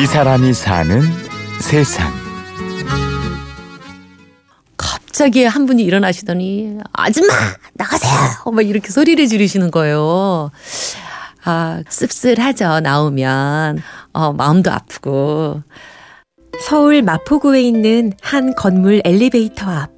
이 사람이 사는 세상. 갑자기 한 분이 일어나시더니 아줌마 나가세요 막 이렇게 소리를 지르시는 거예요. 아 씁쓸하죠 나오면 어, 마음도 아프고 서울 마포구에 있는 한 건물 엘리베이터 앞.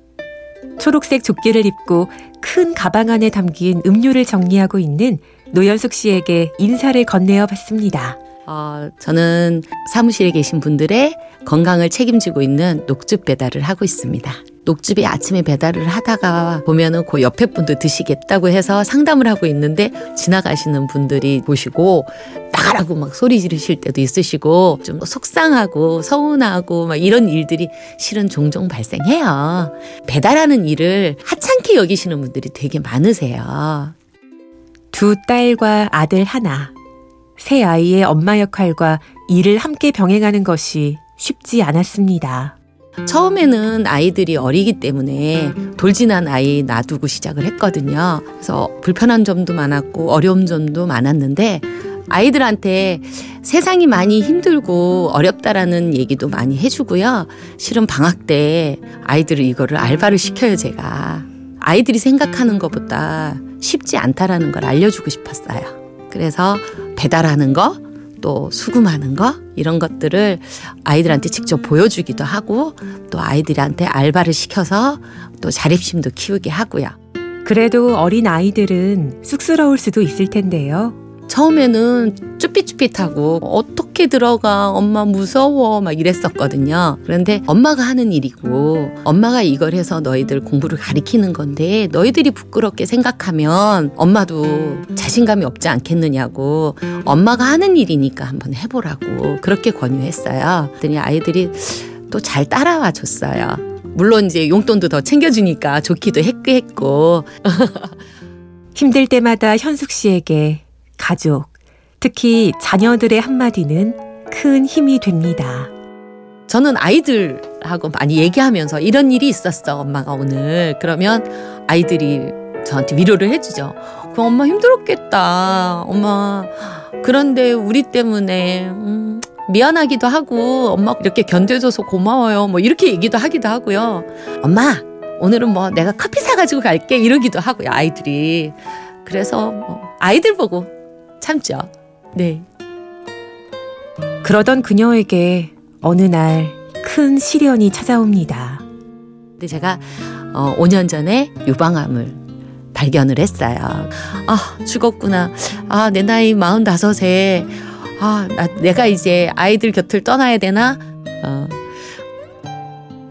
초록색 조끼를 입고 큰 가방 안에 담긴 음료를 정리하고 있는 노현숙 씨에게 인사를 건네어 봤습니다. 어, 저는 사무실에 계신 분들의 건강을 책임지고 있는 녹즙 배달을 하고 있습니다. 녹즙이 아침에 배달을 하다가 보면은 그 옆에 분도 드시겠다고 해서 상담을 하고 있는데 지나가시는 분들이 보시고 나가라고 막 소리 지르실 때도 있으시고 좀 속상하고 서운하고 막 이런 일들이 실은 종종 발생해요. 배달하는 일을 하찮게 여기시는 분들이 되게 많으세요. 두 딸과 아들 하나. 새 아이의 엄마 역할과 일을 함께 병행하는 것이 쉽지 않았습니다. 처음에는 아이들이 어리기 때문에 돌진한 아이 놔두고 시작을 했거든요. 그래서 불편한 점도 많았고 어려운 점도 많았는데 아이들한테 세상이 많이 힘들고 어렵다라는 얘기도 많이 해주고요. 실은 방학 때 아이들을 이거를 알바를 시켜요, 제가. 아이들이 생각하는 것보다 쉽지 않다라는 걸 알려주고 싶었어요. 그래서 배달하는 거, 또 수금하는 거 이런 것들을 아이들한테 직접 보여주기도 하고 또 아이들한테 알바를 시켜서 또 자립심도 키우게 하고요. 그래도 어린 아이들은 쑥스러울 수도 있을 텐데요. 처음에는 쭈삣쭈삣하고 어떻게 들어가 엄마 무서워 막 이랬었거든요. 그런데 엄마가 하는 일이고 엄마가 이걸 해서 너희들 공부를 가리키는 건데 너희들이 부끄럽게 생각하면 엄마도 자신감이 없지 않겠느냐고 엄마가 하는 일이니까 한번 해보라고 그렇게 권유했어요. 그랬더니 아이들이 또 잘 따라와 줬어요. 물론 이제 용돈도 더 챙겨주니까 좋기도 했고 힘들 때마다 현숙 씨에게 가족, 특히 자녀들의 한마디는 큰 힘이 됩니다. 저는 아이들하고 많이 얘기하면서 이런 일이 있었어, 엄마가 오늘. 그러면 아이들이 저한테 위로를 해주죠. 그 엄마 힘들었겠다. 엄마. 그런데 우리 때문에, 음, 미안하기도 하고, 엄마 이렇게 견뎌줘서 고마워요. 뭐 이렇게 얘기도 하기도 하고요. 엄마, 오늘은 뭐 내가 커피 사가지고 갈게. 이러기도 하고요, 아이들이. 그래서 뭐 아이들 보고 참죠. 네. 그러던 그녀에게 어느 날 큰 시련이 찾아옵니다. 근데 제가 어, 5년 전에 유방암을 발견을 했어요. 아, 죽었구나. 아, 내 나이 45세. 아, 나, 내가 이제 아이들 곁을 떠나야 되나? 어.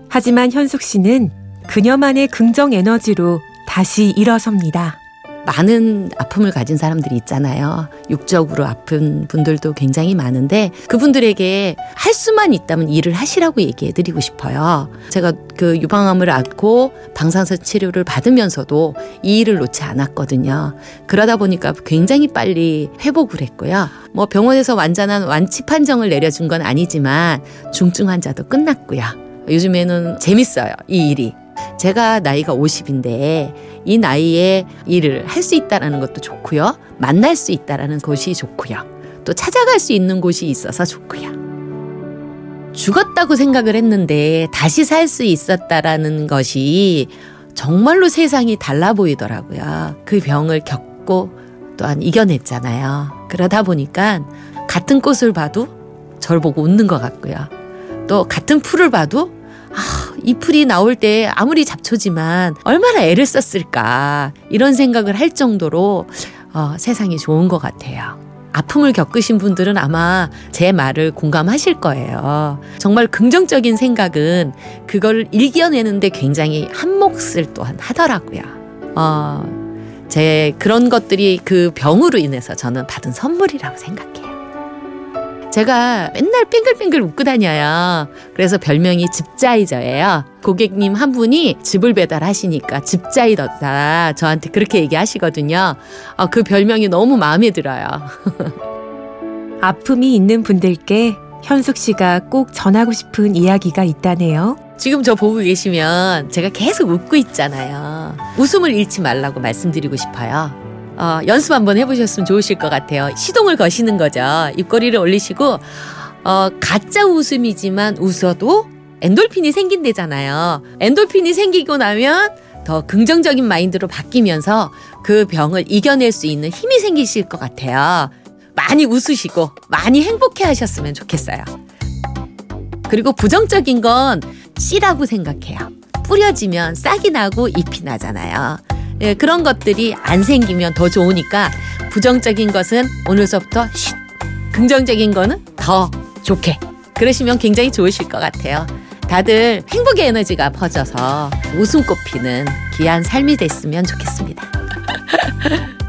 하지만 현숙 씨는 그녀만의 긍정 에너지로 다시 일어섭니다. 많은 아픔을 가진 사람들이 있잖아요. 육적으로 아픈 분들도 굉장히 많은데 그분들에게 할 수만 있다면 일을 하시라고 얘기해 드리고 싶어요. 제가 그 유방암을 앓고 방사선 치료를 받으면서도 이 일을 놓지 않았거든요. 그러다 보니까 굉장히 빨리 회복을 했고요. 뭐 병원에서 완전한 완치 판정을 내려준 건 아니지만 중증 환자도 끝났고요. 요즘에는 재밌어요. 이 일이. 제가 나이가 50인데 이 나이에 일을 할 수 있다라는 것도 좋고요. 만날 수 있다라는 것이 좋고요. 또 찾아갈 수 있는 곳이 있어서 좋고요. 죽었다고 생각을 했는데 다시 살 수 있었다라는 것이 정말로 세상이 달라 보이더라고요. 그 병을 겪고 또한 이겨냈잖아요. 그러다 보니까 같은 꽃을 봐도 절 보고 웃는 것 같고요. 또 같은 풀을 봐도 아, 이 풀이 나올 때 아무리 잡초지만 얼마나 애를 썼을까 이런 생각을 할 정도로 어, 세상이 좋은 것 같아요. 아픔을 겪으신 분들은 아마 제 말을 공감하실 거예요. 정말 긍정적인 생각은 그걸 일겨내는데 굉장히 한 몫을 또한 하더라고요. 어, 제 그런 것들이 그 병으로 인해서 저는 받은 선물이라고 생각해요. 제가 맨날 빙글빙글 웃고 다녀요. 그래서 별명이 집자이저예요. 고객님 한 분이 집을 배달하시니까 집자이더다. 저한테 그렇게 얘기하시거든요. 어, 그 별명이 너무 마음에 들어요. 아픔이 있는 분들께 현숙 씨가 꼭 전하고 싶은 이야기가 있다네요. 지금 저 보고 계시면 제가 계속 웃고 있잖아요. 웃음을 잃지 말라고 말씀드리고 싶어요. 어, 연습 한번 해보셨으면 좋으실 것 같아요. 시동을 거시는 거죠. 입꼬리를 올리시고, 어, 가짜 웃음이지만 웃어도 엔돌핀이 생긴대잖아요. 엔돌핀이 생기고 나면 더 긍정적인 마인드로 바뀌면서 그 병을 이겨낼 수 있는 힘이 생기실 것 같아요. 많이 웃으시고 많이 행복해 하셨으면 좋겠어요. 그리고 부정적인 건 씨라고 생각해요. 뿌려지면 싹이 나고 잎이 나잖아요. 예, 그런 것들이 안 생기면 더 좋으니까 부정적인 것은 오늘서부터 쉿, 긍정적인 거는 더 좋게. 그러시면 굉장히 좋으실 것 같아요. 다들 행복의 에너지가 퍼져서 웃음꽃 피는 귀한 삶이 됐으면 좋겠습니다.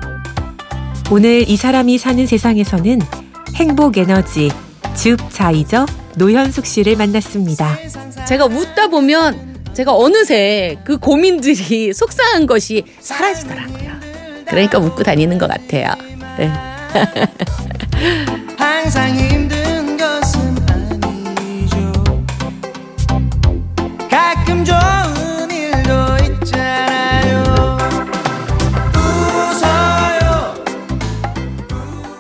오늘 이 사람이 사는 세상에서는 행복 에너지 즙자이저 노현숙 씨를 만났습니다. 제가 웃다 보면 제가 어느새 그 고민들이 속상한 것이 사라지더라고요. 그러니까 웃고 다니는 것 같아요. 네. 항상 힘든 것은 아니죠 가끔 좋은